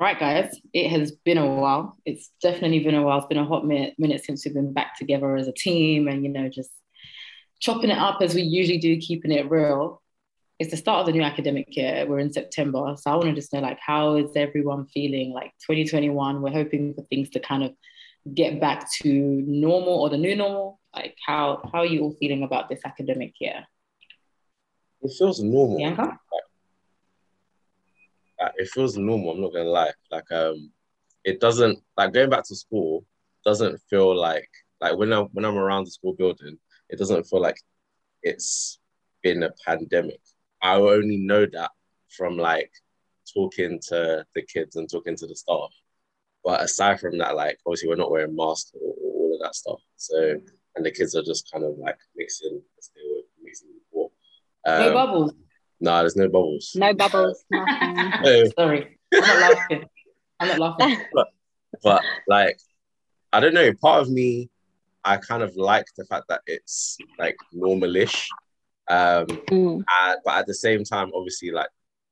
Right, guys, it has been a while. It's definitely been a while. It's been a hot minute, minute since we've been back together as a team and, you know, just chopping it up as we usually do, keeping it real. It's the start of the new academic year. We're in September. So I want to just know, like, how is everyone feeling? Like 2021, we're hoping for things to kind of get back to normal or the new normal. Like, how, how are you all feeling about this academic year? It feels normal. Bianca? It feels normal. I'm not gonna lie. Like um, it doesn't like going back to school doesn't feel like like when I'm when I'm around the school building, it doesn't feel like it's been a pandemic. I only know that from like talking to the kids and talking to the staff. But aside from that, like obviously we're not wearing masks or, or all of that stuff. So and the kids are just kind of like mixing, mixing before. Um, no bubbles. No, nah, there's no bubbles. No bubbles. Sorry, I'm not laughing. I'm not laughing. But, but like, I don't know. Part of me, I kind of like the fact that it's like normalish. Um, mm. and, but at the same time, obviously, like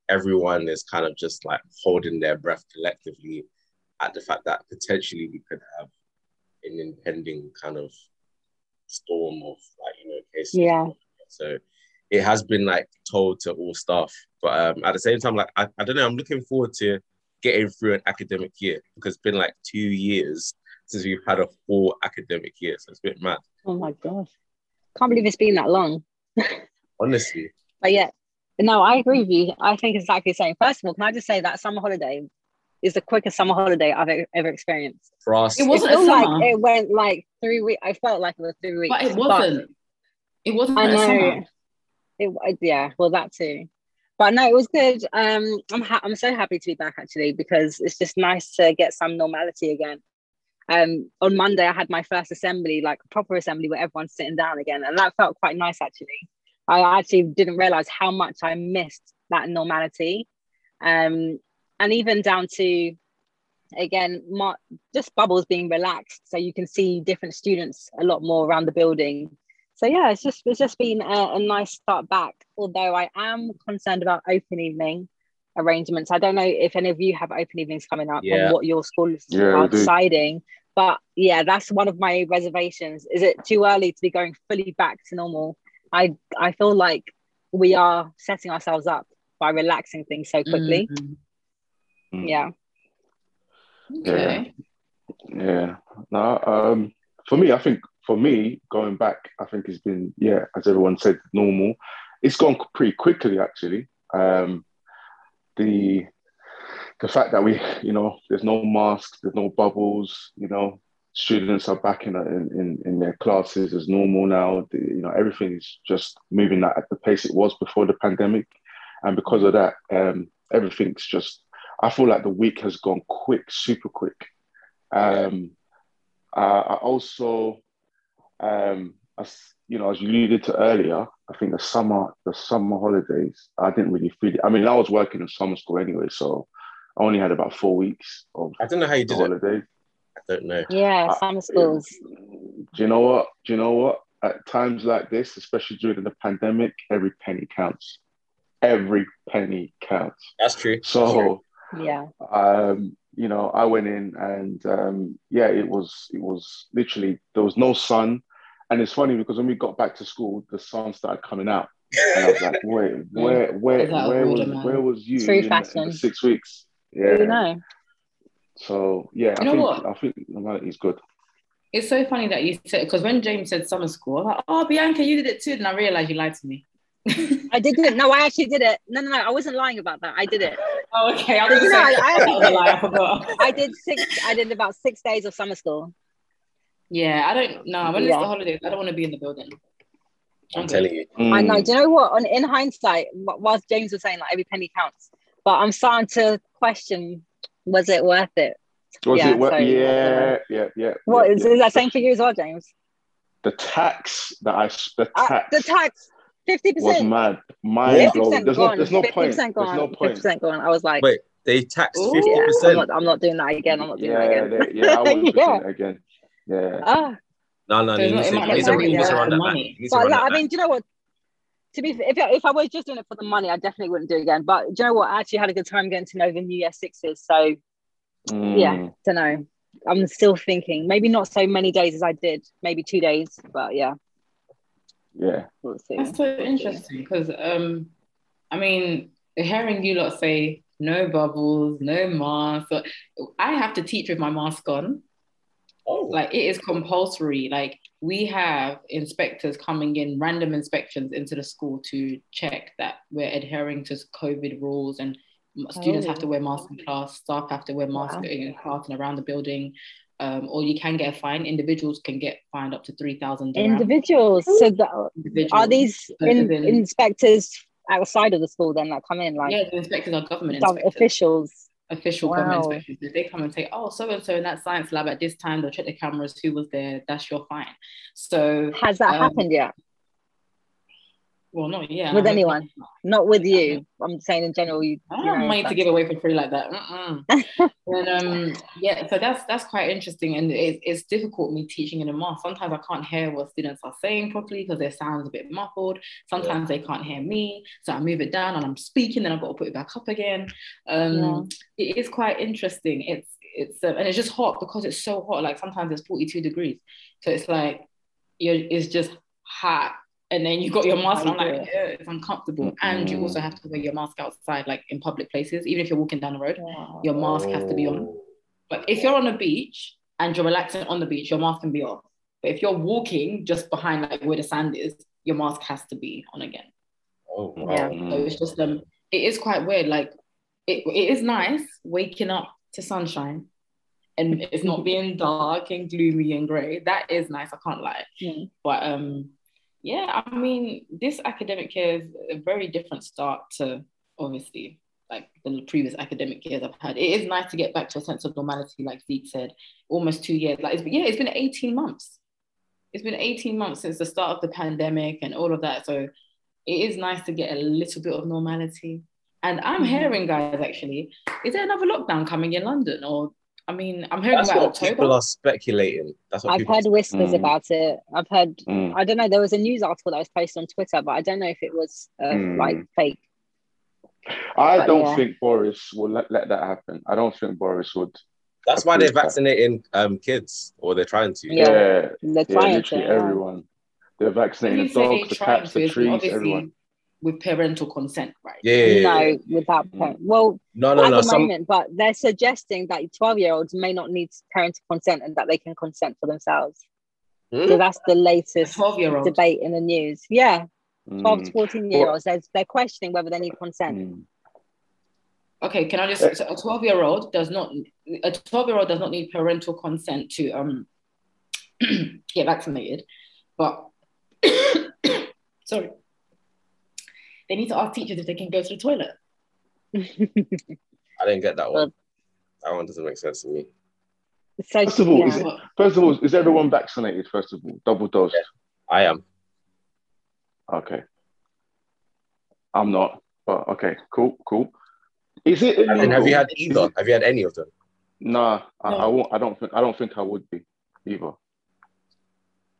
everyone is kind of just like holding their breath collectively at the fact that potentially we could have an impending kind of storm of like you know cases. Yeah. So it has been like told to all staff. But um, at the same time, like I, I don't know, I'm looking forward to getting through an academic year because it's been like two years since we've had a full academic year. So it's a bit mad. Oh my gosh. Can't believe it's been that long. Honestly. But yeah, no, I agree with you. I think it's exactly the same. First of all, can I just say that summer holiday is the quickest summer holiday I've ever experienced. For us, it wasn't it like it went like three weeks. I felt like it was three weeks. But it wasn't. But it wasn't. I know. It, yeah, well, that too. But no, it was good. Um, I'm ha- I'm so happy to be back actually because it's just nice to get some normality again. Um, on Monday I had my first assembly, like proper assembly where everyone's sitting down again, and that felt quite nice actually. I actually didn't realize how much I missed that normality, um, and even down to again just bubbles being relaxed, so you can see different students a lot more around the building so yeah, it's just it's just been a, a, nice start back. Although I am concerned about open evening arrangements. I don't know if any of you have open evenings coming up yeah. and what your schools yeah, are deciding. But yeah, that's one of my reservations. Is it too early to be going fully back to normal? I I feel like we are setting ourselves up by relaxing things so quickly. Mm-hmm. Yeah. Okay. Yeah. Yeah. No, um, for me, I think for me, going back, I think it's been, yeah, as everyone said, normal. It's gone pretty quickly, actually. Um, the the fact that we, you know, there's no masks, there's no bubbles, you know, students are back in in, in their classes as normal now. The, you know, everything is just moving at the pace it was before the pandemic, and because of that, um, everything's just. I feel like the week has gone quick, super quick. Um, uh, I also um, as you know, as you alluded to earlier, I think the summer, the summer holidays, I didn't really feel it. I mean, I was working in summer school anyway, so I only had about four weeks of. I don't know how you did holidays. I don't know. Yeah, summer schools. do you know what? Do you know what? At times like this, especially during the pandemic, every penny counts. Every penny counts. That's true. So, yeah. Um, you know, I went in and um, yeah, it was it was literally there was no sun and it's funny because when we got back to school, the sun started coming out. And I was like, wait, where, where, where was, where was you in, in six weeks? Yeah. You know. So yeah, you I know think what? I think normality is good. It's so funny that you said because when James said summer school, I was like, oh Bianca, you did it too, and I realized you lied to me. I did it. No, I actually did it. No, no, no. I wasn't lying about that. I did it. Oh, okay. I was you know, I, I, lie, I forgot. I did six. I did about six days of summer school. Yeah, I don't know. When yeah. it's the holidays, I don't want to be in the building. I'm, telling you. Mm. I know. Do you know what? On in hindsight, whilst James was saying like every penny counts, but I'm starting to question: was it worth it? Was yeah, it worth? So, yeah, yeah, yeah. What yeah, is, yeah. is that same for you as well, James? The tax that I the tax. Uh, the tax. Fifty percent was mad. Mind blowing. There's no, there's no point. Gone. There's no point. Fifty percent gone. I was like, wait, they taxed fifty yeah, percent. I'm not doing that again. I'm not doing yeah, that again. They, yeah, I won't yeah. doing it again. Yeah. Ah. No, no, he needs, to, he needs to, he needs to run that money. But like, I mean, do you know what? To be, if if I was just doing it for the money, I definitely wouldn't do it again. But do you know what? I actually had a good time getting to know the New Year Sixes. So Mm. Yeah, don't know. I'm still thinking. Maybe not so many days as I did. Maybe two days, but yeah, Yeah. we'll see. That's so interesting because, um, I mean, hearing you lot say no bubbles, no mask, I have to teach with my mask on. Oh, Like it is compulsory. Like we have inspectors coming in, random inspections into the school to check that we're adhering to COVID rules and students have to wear masks in class, staff have to wear masks Wow. in class and around the building. Um, or you can get a fine. Individuals can get fined up to three thousand. Individuals. So the, are these in, inspectors outside of the school then that come in like Yeah, the inspectors are government inspectors. officials? Official government inspections. If they come and say, oh, so and so in that science lab at this time, they'll check the cameras, who was there, that's your fine. So, Has that Um, happened yet? Well, not yeah. With I hope anyone? not. Not with you. I'm saying in general. You. I don't know, have money to give away for free like that. And um, yeah, so that's that's quite interesting, and it, it's difficult me teaching in a mask. Sometimes I can't hear what students are saying properly because their sounds a bit muffled. Sometimes they can't hear me, so I move it down and I'm speaking, then I've got to put it back up again. Um, It is quite interesting. It's it's um, and it's just hot because it's so hot. Like sometimes it's 42 degrees, so it's like you're it's just hot. And then you got your mask, and I'm like, Yeah. It's uncomfortable. And you also have to wear your mask outside, like in public places, even if you're walking down the road Wow. your mask has to be on. Oh. But if you're on a beach and you're relaxing on the beach, your mask can be off. But if you're walking just behind like where the sand is, your mask has to be on again. Oh, wow. Yeah. So it's just um, it is quite weird. Like it, it is nice waking up to sunshine, and it's not being dark and gloomy and grey. That is nice. I can't lie. Mm. But um, yeah, I mean, this academic year is a very different start to obviously like the previous academic years I've had. It is nice to get back to a sense of normality, like Zeek said. Almost two years. Like it's, yeah, it's been 18 months. It's been 18 months since the start of the pandemic and all of that. So it is nice to get a little bit of normality. And I'm Mhm. hearing, guys, actually, is there another lockdown coming in London? Or I mean, I'm hearing That's about what October. people are speculating. That's what I've people heard whispers Mm. about it. I've heard. Mm. I don't know. There was a news article that was posted on Twitter, but I don't know if it was uh, Mm. like fake. I But don't yeah. think Boris will let, let that happen. I don't think Boris would. That's why they're approve that. vaccinating um, kids, or they're trying to. Yeah. Yeah, The yeah, client. literally everyone. They're vaccinating the dogs, the trying cats, to, the trees, obviously everyone. With parental consent, right? Yeah, yeah, yeah. No, without Mm. parent. Well, No, no, at no. the Some, moment, but they're suggesting that 12 year olds may not need parental consent and that they can consent for themselves. Hmm? So that's the latest 12 year old. debate in the news. Yeah, 12 to Mm, 14 year olds, they're, they're questioning whether they need consent. mm. Okay, can I just so a 12 year old does not a 12 year old does not need parental consent to um get vaccinated, but sorry. They need to ask teachers if they can go to the toilet. I didn't get that one. That one doesn't make sense to me. so, First of all, yeah. is it- First of all, is everyone vaccinated? First of all, double dose. I am. Okay. I'm not, but okay, cool, cool. Is it I mean, have you had either? it- Have you had any of them? Nah, I, I No. won't. I don't think. I don't think I would be either.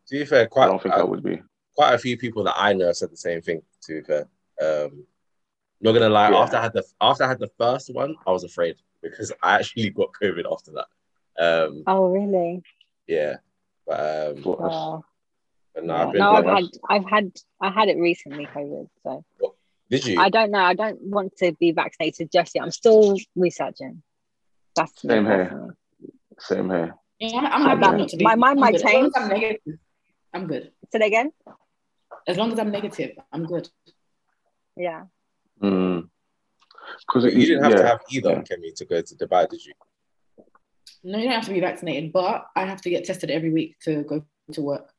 To be fair, I don't think I uh, would be. quite a few people that I know said the same thing. To be fair, um, not gonna lie. Yeah. After I had the after I had the first one, I was afraid because I actually got COVID after that. Um, Oh, really? yeah, but um, But Oh. but no, Yeah. I've been. No, I've had, I've had, I had it recently, COVID. So Did you? I don't know. I don't want to be vaccinated just yet. I'm still researching. That's me Same here. personally. Same here. Yeah, I'm, I'm happy that- not to be. my mind I'm might good. As long as change. I'm I'm good. Say that again. As long as I'm negative, I'm good. Yeah. Because you didn't have yeah, to have either, yeah. Kemi, to go to Dubai, did you? No, you don't have to be vaccinated, but I have to get tested every week to go to work.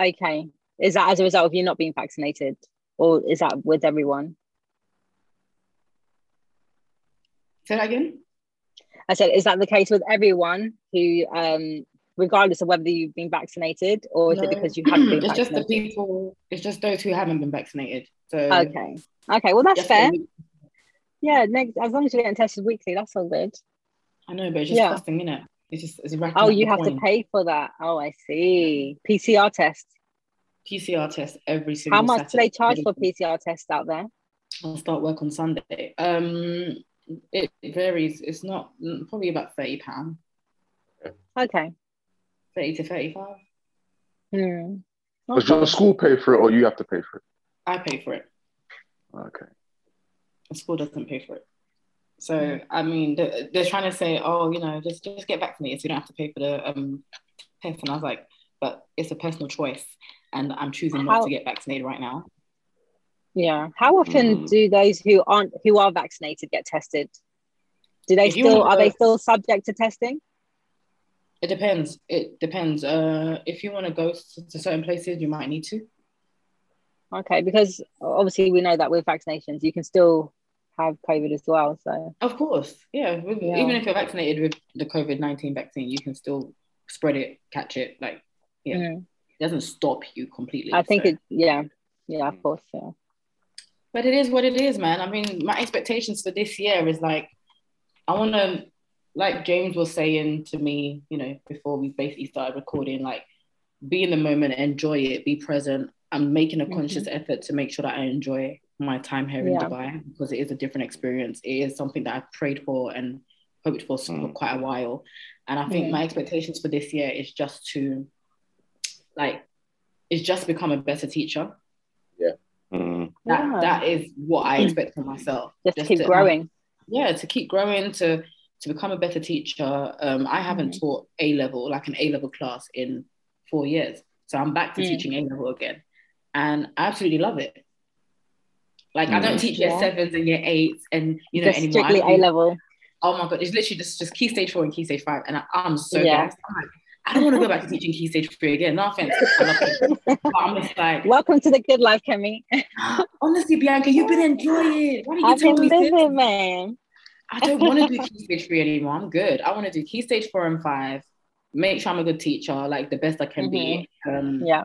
Okay, Is that as a result of you not being vaccinated, or is that with everyone? Say that again. I said, is that the case with everyone who, um, regardless of whether you've been vaccinated, or is it because you haven't been it's just the people. It's just those who haven't been vaccinated. So Okay. Okay. Well, that's fair. the- Yeah. Next, as long as you're getting tested weekly, that's all good. I know, but it's just Yeah. costing, innit? It's just it's racking Oh, up you the have to pay for that. Oh, I see. PCR test. PCR test every single. How much do they charge for PCR tests out there? I'll start work on Sunday. Um, It varies. It's not mm, probably about thirty pound, Okay. thirty to thirty-five. Hmm. Does your school pay for it or you have to pay for it? I pay for it. Okay. The school doesn't pay for it. So I mean, they're, they're trying to say, oh, you know, just just get vaccinated, so you don't have to pay for the um test. And I was like, but it's a personal choice, and I'm choosing not How- to get vaccinated right now. Yeah. How often Mm. do those who aren't who are vaccinated get tested? Do they If still wanna are they still subject to testing? It depends. It depends. Uh, if you want to go to to certain places, you might need to. Okay, because obviously we know that with vaccinations you can still have COVID as well. So Of course, yeah. with- Yeah. Even if you're vaccinated with the COVID nineteen vaccine, you can still spread it, catch it. Like Yeah. mm, it doesn't stop you completely. I think so. it yeah. Yeah, of course. Yeah. But it is what it is, man. I mean, my expectations for this year is like, I want to, like James was saying to me, you know, before we basically started recording, like, be in the moment, enjoy it, be present. I'm making a conscious effort to make sure that I enjoy my time here in Yeah. Dubai because it is a different experience. It is something that I've prayed for and hoped for for Mm. quite a while. And I think Yeah. my expectations for this year is just to, like, is just become a better teacher. Mm. That Yeah. that is what I expect from myself. Just, keep to- growing. yeah to keep growing to to become a better teacher um i haven't Mhm. taught a level like an a level class in four years so i'm back to Mm. teaching a level again and i absolutely love it like i don't Mm. teach year Yeah. sevens and year eights and you know Just anymore strictly A level. oh my god it's literally just just key stage four and key stage five and I, i'm so Yeah. gassed. I'm like, i don't want to go back to teaching key stage three again no offense I love but I'm just like Welcome to the good life, Kemi. honestly bianca you've been enjoying why didn't you I've tell been me this? living, man. I don't want to do key stage three anymore. I'm good. I want to do key stage four and five. Make sure I'm a good teacher, like the best I can be. Um, Yeah.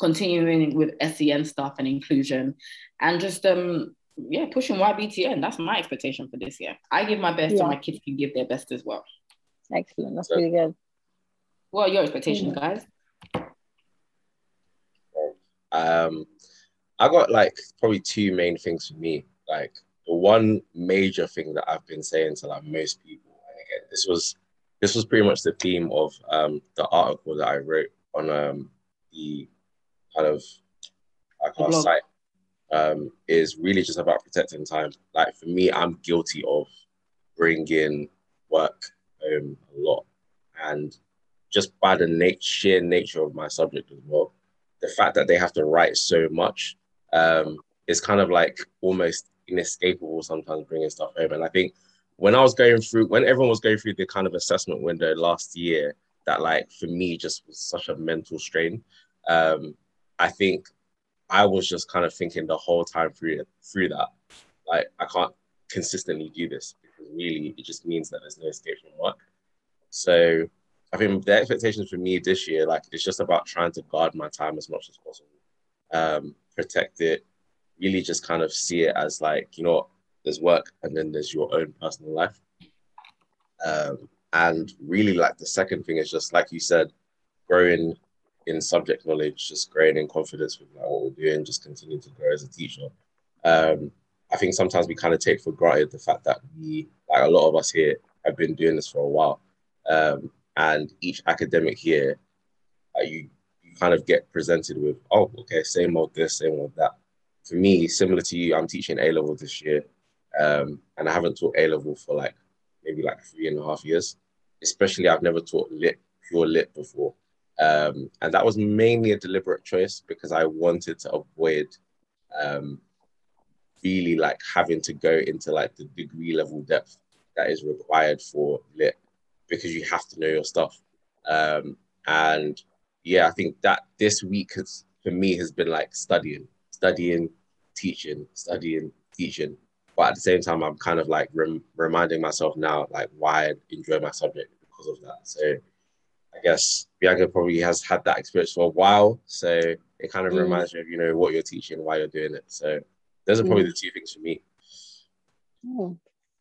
Continuing with SEN stuff and inclusion, and just um, yeah, pushing YBTN. That's my expectation for this year. I give my best, Yeah. so my kids can give their best as well. Excellent. That's really good. What are your expectations, guys? Um, I got like probably two main things for me. Like the one major thing that I've been saying to like most people, and again, this was this was pretty much the theme of um the article that I wrote on um the kind of like our site. Um, is really just about protecting time. Like for me, I'm guilty of bringing work home a lot, and just by the nat- sheer nature of my subject as well, the fact that they have to write so much um, is kind of like almost inescapable sometimes bringing stuff home. And I think when I was going through, when everyone was going through the kind of assessment window last year, that like for me just was such a mental strain. Um, I think I was just kind of thinking the whole time through through that, like I can't consistently do this because really it just means that there's no escape from work. So I think the expectations for me this year, like it's just about trying to guard my time as much as possible, um, protect it, really just kind of see it as like you know there's work and then there's your own personal life. Um, and really, like the second thing is just like you said, growing in subject knowledge, just growing in confidence with like what we're doing, just continue to grow as a teacher. Um, I think sometimes we kind of take for granted the fact that we, like a lot of us here, have been doing this for a while. Um, and each academic year, uh, you, you kind of get presented with, oh, okay, same old this, same old that. For me, similar to you, I'm teaching A level this year, um, and I haven't taught A level for like maybe like three and a half years. Especially, I've never taught lit, pure lit before, um, and that was mainly a deliberate choice because I wanted to avoid um, really like having to go into like the degree level depth that is required for lit because you have to know your stuff. Um, and yeah, I think that this week has for me has been like studying, studying, teaching, studying, teaching. But at the same time, I'm kind of like rem- reminding myself now like why I enjoy my subject because of that. So I guess Bianca probably has had that experience for a while. So it kind of Mm. reminds you of, you know, what you're teaching, why you're doing it. So those are probably the two things for me. Oh,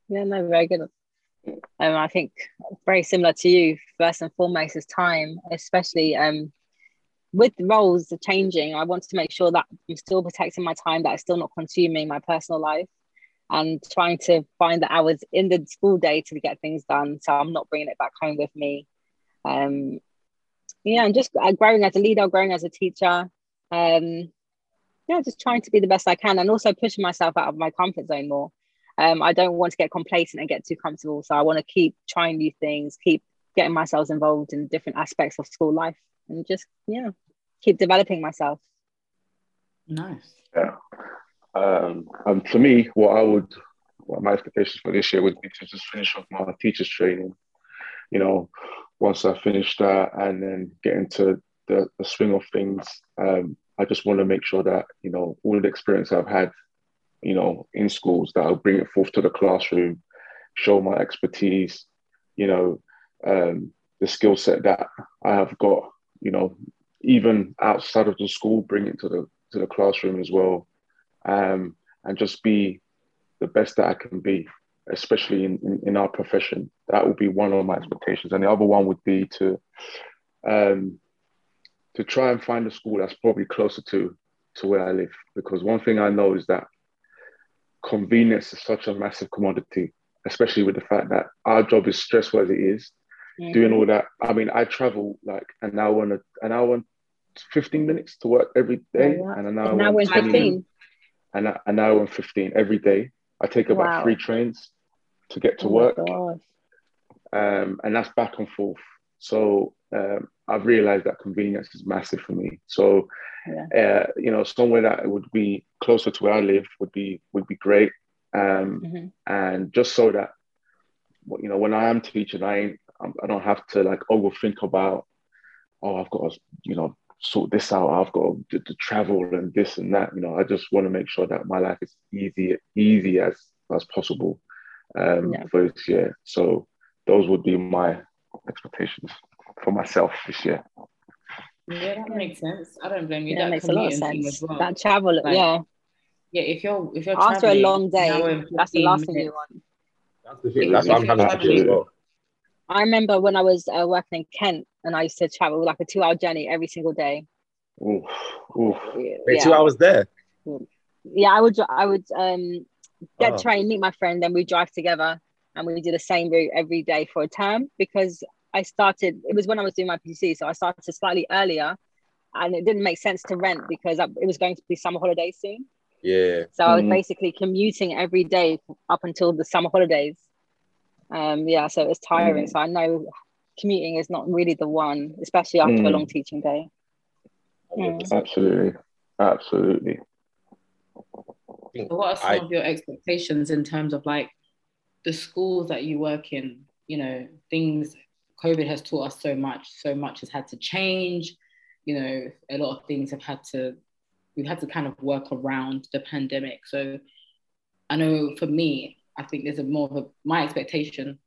yeah, no, very good. Um, I think very similar to you. First and foremost is time, especially um, with roles changing. I want to make sure that I'm still protecting my time, that I'm still not consuming my personal life. and trying to find the hours in the school day to get things done. So I'm not bringing it back home with me. Um, yeah, and just uh, growing as a leader, growing as a teacher. Um, yeah, just trying to be the best I can and also pushing myself out of my comfort zone more. Um, I don't want to get complacent and get too comfortable. So I want to keep trying new things, keep getting myself involved in different aspects of school life and just, yeah, keep developing myself. Nice. Yeah. Um, and for me, what I would, what my expectations for this year would be to just finish off my teacher's training. You know, once I finish that and then get into the, the swing of things, um, I just want to make sure that, you know, all the experience I've had, you know, in schools, that I'll bring it forth to the classroom, show my expertise, you know, um, the skill set that I have got, you know, even outside of the school, bring it to the to the classroom as well, um, and just be the best that I can be, especially in, in, in, our profession. That would be one of my expectations, and the other one would be to um, to try and find a school that's probably closer to to where I live. Because one thing I know is that convenience is such a massive commodity, especially with the fact that our job is stressful as it is. Doing all that, I mean, I travel like an hour and a, an hour and 15 minutes to work every day, oh, and an hour, an hour and 15. And an hour and 15 every day. I take about wow. three trains to get to oh work. Um, and that's back and forth. So um, I've realized that convenience is massive for me. So, yeah. uh, you know, somewhere that would be closer to where I live would be would be great. Um, mm-hmm. And just so that, you know, when I am teaching, I ain't, I don't have to like overthink about, oh, I've got to, you know, sort this out. I've got to, to, travel and this and that. You know, I just want to make sure that my life is easy, easy as as possible um, yeah. for this year. So those would be my expectations for myself this year. Yeah, that makes sense. I don't blame you. Yeah, that makes a lot of sense. Well. That travel, like, yeah. Yeah, if you're if you're after a long day, that's the last thing you want. That's the thing. That's what I'm having to do as well. I remember when I was uh, working in Kent and I used to travel like a two hour journey every single day. Ooh, ooh. Yeah. two hours there. Yeah, I would I would um get oh. train, meet my friend, then we drive together and we do the same route every day for a term because I started it was when I was doing my PC, so I started slightly earlier and it didn't make sense to rent because it was going to be summer holidays soon. Yeah. So mm-hmm. I was mm-hmm. basically commuting every day up until the summer holidays. Um, yeah, so it was tiring. Mm. So I know commuting is not really the one, especially after mm. a long teaching day. Mm. Absolutely, absolutely. So what are some I, of your expectations in terms of like the schools that you work in? You know, things COVID has taught us so much. So much has had to change. You know, a lot of things have had to. We've had to kind of work around the pandemic. So I know for me, I think there's a more of a my expectation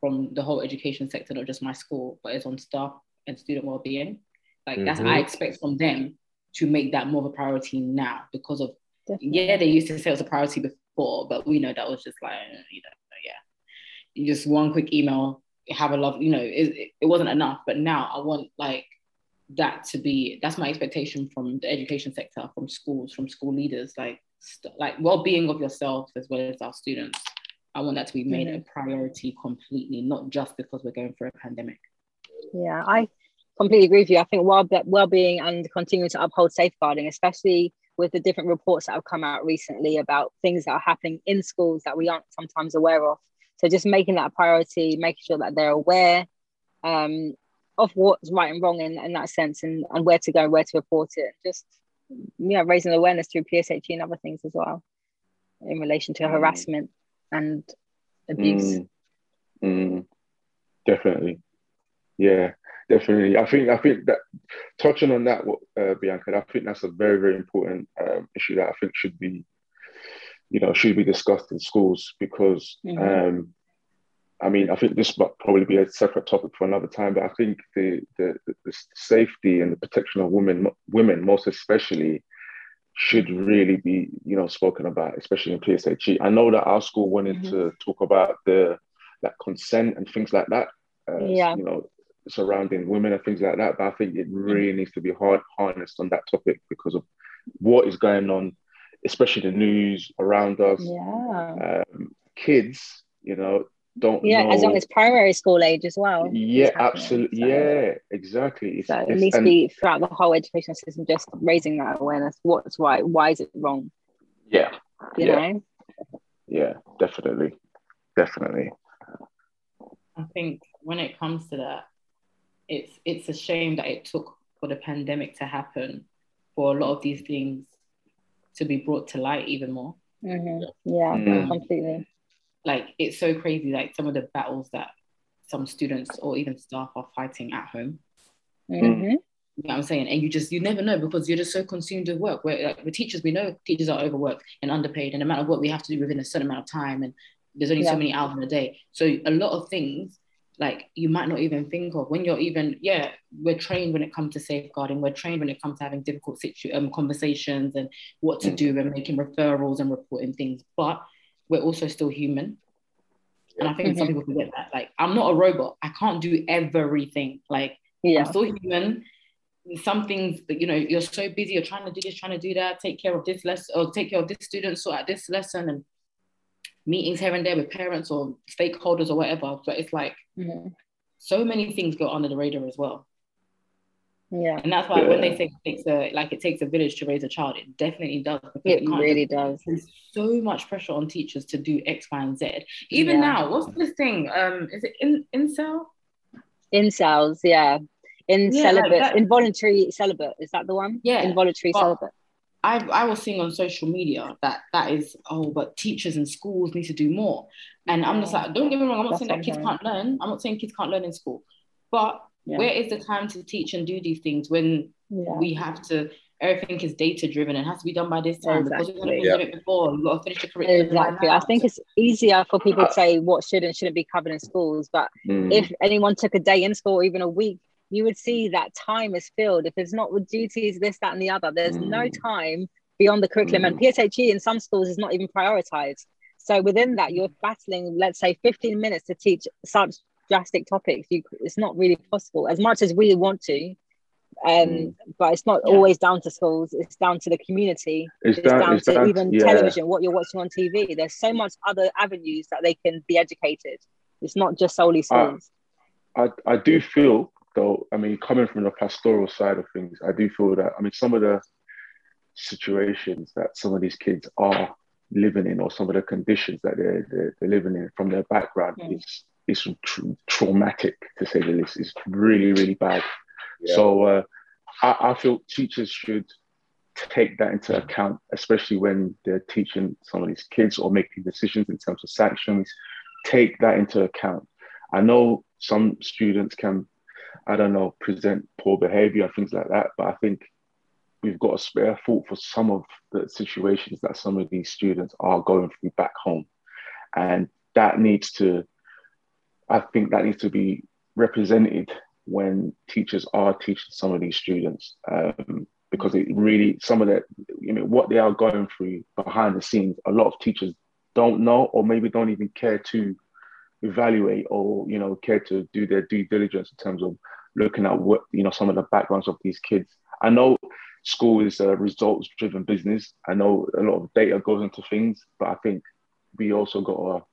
from the whole education sector, not just my school, but it's on staff and student well-being. Like mm-hmm. that's I expect from them to make that more of a priority now because of Definitely. yeah, they used to say it was a priority before, but we know that was just like you know, yeah, just one quick email, have a love, you know, it, it wasn't enough. But now I want like that to be that's my expectation from the education sector, from schools, from school leaders, like st- like well-being of yourself as well as our students I want that to be made mm-hmm. a priority completely, not just because we're going through a pandemic. Yeah, I completely agree with you. I think well well-being and continuing to uphold safeguarding, especially with the different reports that have come out recently about things that are happening in schools that we aren't sometimes aware of. So just making that a priority, making sure that they're aware um, of what's right and wrong in, in that sense and, and where to go, where to report it. Just you know, raising awareness through PSHE and other things as well in relation to mm. harassment and abuse. Mm, mm, definitely, yeah, definitely. I think I think that touching on that, uh, Bianca, I think that's a very very important um, issue that I think should be, you know, should be discussed in schools because. Mm-hmm. Um, I mean, I think this might probably be a separate topic for another time, but I think the, the, the safety and the protection of women, women most especially, should really be, you know, spoken about, especially in PSHE. I know that our school wanted mm-hmm. to talk about the like consent and things like that. Uh, yeah. You know, surrounding women and things like that. But I think it really mm-hmm. needs to be hard harnessed on that topic because of what is going on especially the news around us. Yeah. Um, kids, you know, don't Yeah, know. as long as primary school age as well. yeah, absolutely. So- Yeah, exactly. It's, So it it's- needs to be throughout the whole education system, just raising that awareness. What's right? Why is it wrong? yeah, You Yeah. know? yeah, definitely, definitely. I think when it comes to that, it's it's a shame that it took for the pandemic to happen for a lot of these things to be brought to light even more. Mhm. Yeah, Mm. completely. Like it's so crazy, like some of the battles that some students or even staff are fighting at home. Mhm. You know what I'm saying? And you just you never know because you're just so consumed with work. Where like, with teachers, we know teachers are overworked and underpaid, and the amount of work we have to do within a certain amount of time, and there's only Yeah. so many hours in a day. So a lot of things like you might not even think of when you're even yeah we're trained when it comes to safeguarding we're trained when it comes to having difficult situ- um, conversations and what to Mm. do and making referrals and reporting things but we're also still human and i think some Mhm. people forget that like i'm not a robot i can't do everything like Yeah. I'm still human. Some things that you know, you're so busy, you're trying to do this, trying to do that, take care of this lesson, or take care of this student, sort out this lesson, and meetings here and there with parents or stakeholders or whatever. But it's like Mhm. so many things go under the radar as well. Yeah. And that's why when they say it takes a like it takes a village to raise a child, it definitely does. because It really just- does. There's so much pressure on teachers to do X, Y, and Z. Even Yeah. now, what's this thing? Um, is it in incel? Incels, yeah. In Yeah, like celibate, that- involuntary celibate. Is that the one? Yeah, Involuntary but- celibate. I, I was seeing on social media that that is oh but teachers and schools need to do more and I'm just like don't get me wrong I'm not That's saying that kids can't learn I'm not saying kids can't learn in school but Yeah. where is the time to teach and do these things when Yeah. we have to everything is data driven and has to be done by this time because we've got to Exactly. pandemic before we've got to finish the curriculum Exactly. I think it's easier for people to say what should and shouldn't be covered in schools. But Mm. if anyone took a day in school or even a week, you would see that time is filled. If it's not with duties, this, that, and the other, there's no Mm. time beyond the curriculum. And PSHE in some schools is not even prioritized. So within that, you're battling, let's say, 15 minutes to teach such drastic topics. You, it's not really possible as much as we want to. Um, Mm. but it's not Yeah. always down to schools. It's down to the community. It's It's down, down it's to down, even yeah. television, what you're watching on TV. There's so much other avenues that they can be educated. It's not just solely schools. I, I do feel though, I mean, coming from the pastoral side of things, I do feel that I mean some of the situations that some of these kids are living in, or some of the conditions that they're they're, they're living in from their background Mm. is is tr- traumatic to say the least. It's really really bad. Yeah. So uh, I, I feel teachers should take that into account, especially when they're teaching some of these kids or making decisions in terms of sanctions. Take that into account. I know some students can, I don't know, present poor behavior things like that, but I think we've got a spare thought for some of the situations that some of these students are going through back home. And that needs to, I think that needs to be represented when teachers are teaching some of these students. Um, because it really, some of that, you know, what they are going through behind the scenes, a lot of teachers don't know or maybe don't even care to evaluate or, you know, care to do their due diligence in terms of looking at what, you know, some of the backgrounds of these kids. I know school is a results driven business. I know a lot of data goes into things, but I think we also got to,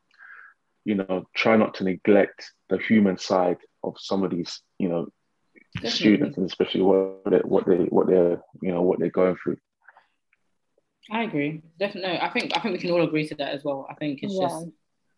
you know, try not to neglect the human side of some of these, you know, Definitely. students and especially what they, what they what they're you know what they're going through. I agree. Definitely. I think I think we can all agree to that as well. I think it's Yeah. just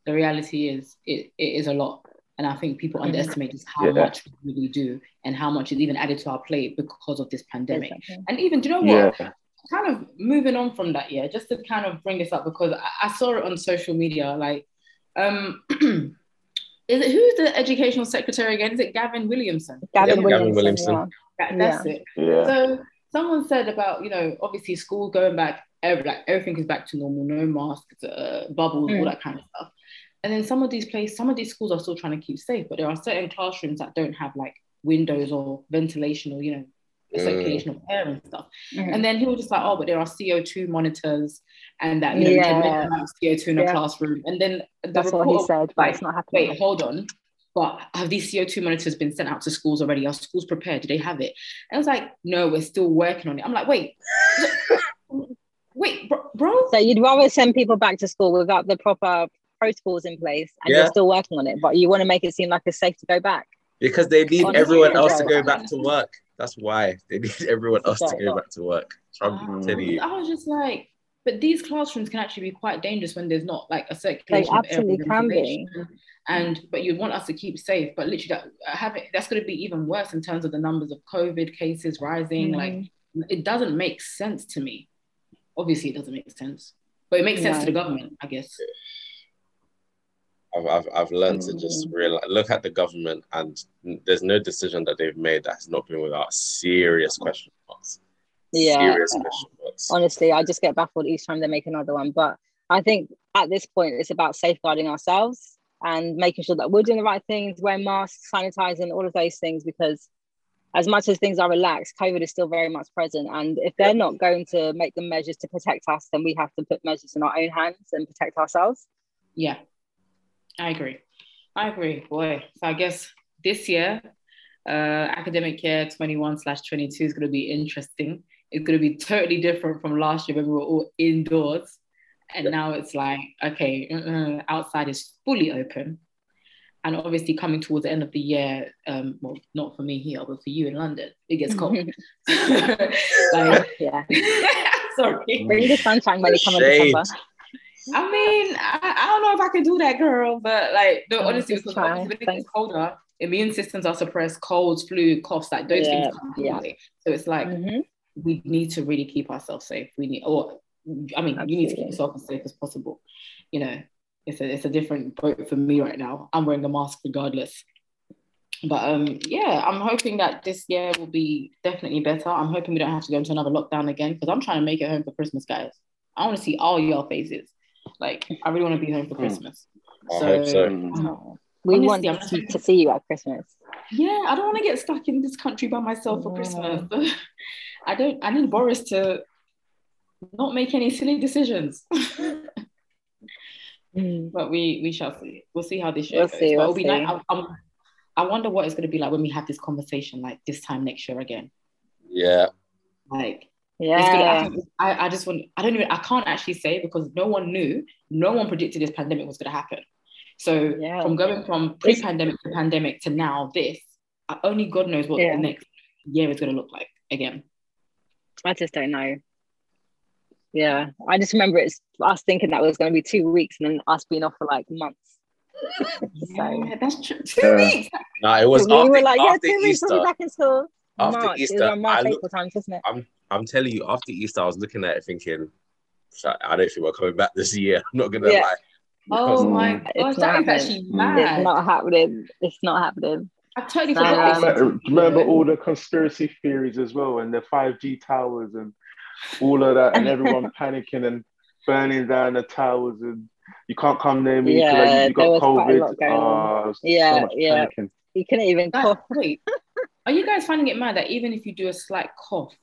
the reality is it, it is a lot. And I think people underestimate just how Yeah. much we really do and how much is even added to our plate because of this pandemic. Exactly. And even, do you know what? Yeah, Kind of moving on from that, yeah, just to kind of bring this up because I, I saw it on social media. Like, um, is it who's the educational secretary again? Is it Gavin Williamson? Gavin, Gavin Williamson. Williamson. yeah. That, that's it. yeah, So someone said about you know obviously school going back, every, like everything is back to normal, no masks, uh, bubbles, all Mm. that kind of stuff. And then some of these places, some of these schools are still trying to keep safe, but there are certain classrooms that don't have like windows or ventilation or you know Mm. circulation of air and stuff. Mhm. And then he was just like, oh, but there are CO two monitors, and that you know Yeah. measure amount of CO two in a classroom. And then the That's what he said, but like, it's not happening. wait, hold on. But have these CO2 monitors been sent out to schools already? Are schools prepared? Do they have it? And I was like, no, we're still working on it. I'm like, wait, Wait, bro, bro? So you'd rather send people back to school without the proper protocols in place, and Yeah. you're still working on it, but you want to make it seem like it's safe to go back. Because they need Honestly, everyone else to go back to work. That's why they need everyone else to go back to work. I'm Um, telling you. I was just like, but these classrooms can actually be quite dangerous when there's not like a circulation. of absolutely and can be. And but you'd want us to keep safe, but literally that having that's going to be even worse in terms of the numbers of COVID cases rising. Like Mm-hmm. it doesn't make sense to me. Obviously, it doesn't make sense, but it makes sense to the government, I guess. I've, I've, I've learned to Mm. just realize, look at the government, and there's no decision that they've made that has not been without serious question marks. Yeah. Serious question marks. Honestly, I just get baffled each time they make another one. But I think at this point, it's about safeguarding ourselves and making sure that we're doing the right things, wearing masks, sanitizing, all of those things, because as much as things are relaxed, COVID is still very much present. And if they're not going to make the measures to protect us, then we have to put measures in our own hands and protect ourselves. Yeah, I agree. I agree. Boy, so I guess this year, uh, academic year 21 slash 22 is going to be interesting. It's going to be totally different from last year when we were all indoors. And now it's like, okay, uh, outside is fully open. And obviously, coming towards the end of the year, um, well, not for me here, but for you in London, it gets cold. like, yeah. sorry. Bring the sunshine when you come in December. I mean, I, I don't know if I can do that, girl, but like, no, honestly, because obviously when it gets colder, immune systems are suppressed, colds, flu, coughs, like those Yeah, things come yeah. So it's like Mhm. we need to really keep ourselves safe. We need, or I mean, you need to keep yourself as safe as possible. You know, it's a it's a different boat for me right now. I'm wearing a mask regardless. But um, yeah, I'm hoping that this year will be definitely better. I'm hoping we don't have to go into another lockdown again because I'm trying to make it home for Christmas, guys. I want to see all your faces. Like, I really want to be home for Mm. Christmas. I hope so. Oh, we Honestly, want I'm to, to see you at Christmas. Yeah, I don't want to get stuck in this country by myself for No. Christmas. I don't. I need Boris to not make any silly decisions. but we we shall see. We'll see how this year We'll goes. see, we'll it'll be see. nice. I, I'm- I wonder what it's going to be like when we have this conversation, like this time next year again. Yeah. Like it's gonna, I, Yeah. I, I just want. I don't even. I can't actually say because no one knew. No one predicted this pandemic was going to happen. So Yeah. from going from pre-pandemic to pandemic to now this, uh, only God knows what Yeah. the next year is going to look like again. I just don't know. Yeah, I just remember it's us thinking that it was going to be two weeks and then us being off for like months. Yeah, that's true. Two Yeah. weeks. No, it was we after, were like, yeah, after two weeks, we'll Easter. be back in school. After March. it Easter, was around March, I April looked- times, wasn't it? I'm I'm telling you, after Easter, I was looking at it thinking, I don't think we're coming back this year. I'm not gonna Yeah. lie. Oh my Mm. gosh, It's that not is actually happening. mad. It's not happening. It's not happening. I totally So, forgot. um, this. Remember, remember all the conspiracy theories as well, and the 5G towers and all of that, and everyone panicking and burning down the towers, and you can't come near me because Yeah, you there got was quite a COVID. lot. Oh, Yeah, so much yeah. panicking. You couldn't even cough. wait, are you guys finding it mad that even if you do a slight cough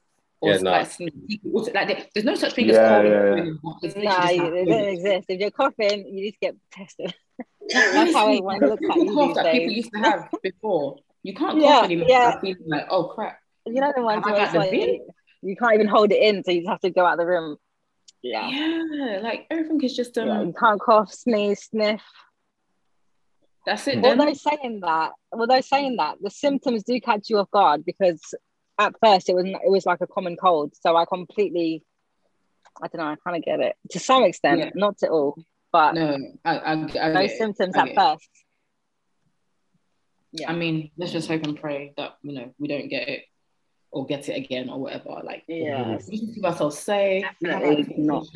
or Yeah, no. slight sneeze, people also- like there- there's no such thing Yeah, as COVID. yeah, yeah. It's Nah, just you- like it doesn't exist. If you're coughing, you need to get tested. That's how everyone the looks at you cough that people used to have before. You can't cough Yeah, anymore. yeah. I like, oh crap. You know the ones Have where it's the like you can't even hold it in, so you just have to go out the room. Yeah. Yeah, like everything is just um. Yeah, you can't cough, sneeze, sniff. That's it. Then. Although saying that, although saying that, the symptoms do catch you off guard because at first it was it was like a common cold. So I completely, I don't know, I kind of get it to some extent, Yeah. not to all, but No, I, I, I those get symptoms I at get it. first. I mean, let's just hope and pray that you know we don't get it or get it again or whatever. Like, yeah, we just keep ourselves safe. we Definitely not.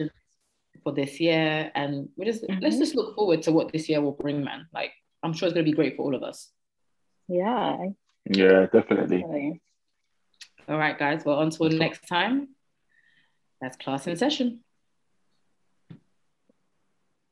For this year, and we just let's Mhm. just look forward to what this year will bring, man. Like, I'm sure it's gonna be great for all of us. yeah. Yeah, definitely. definitely. All right, guys. Well, until next time, that's class in session.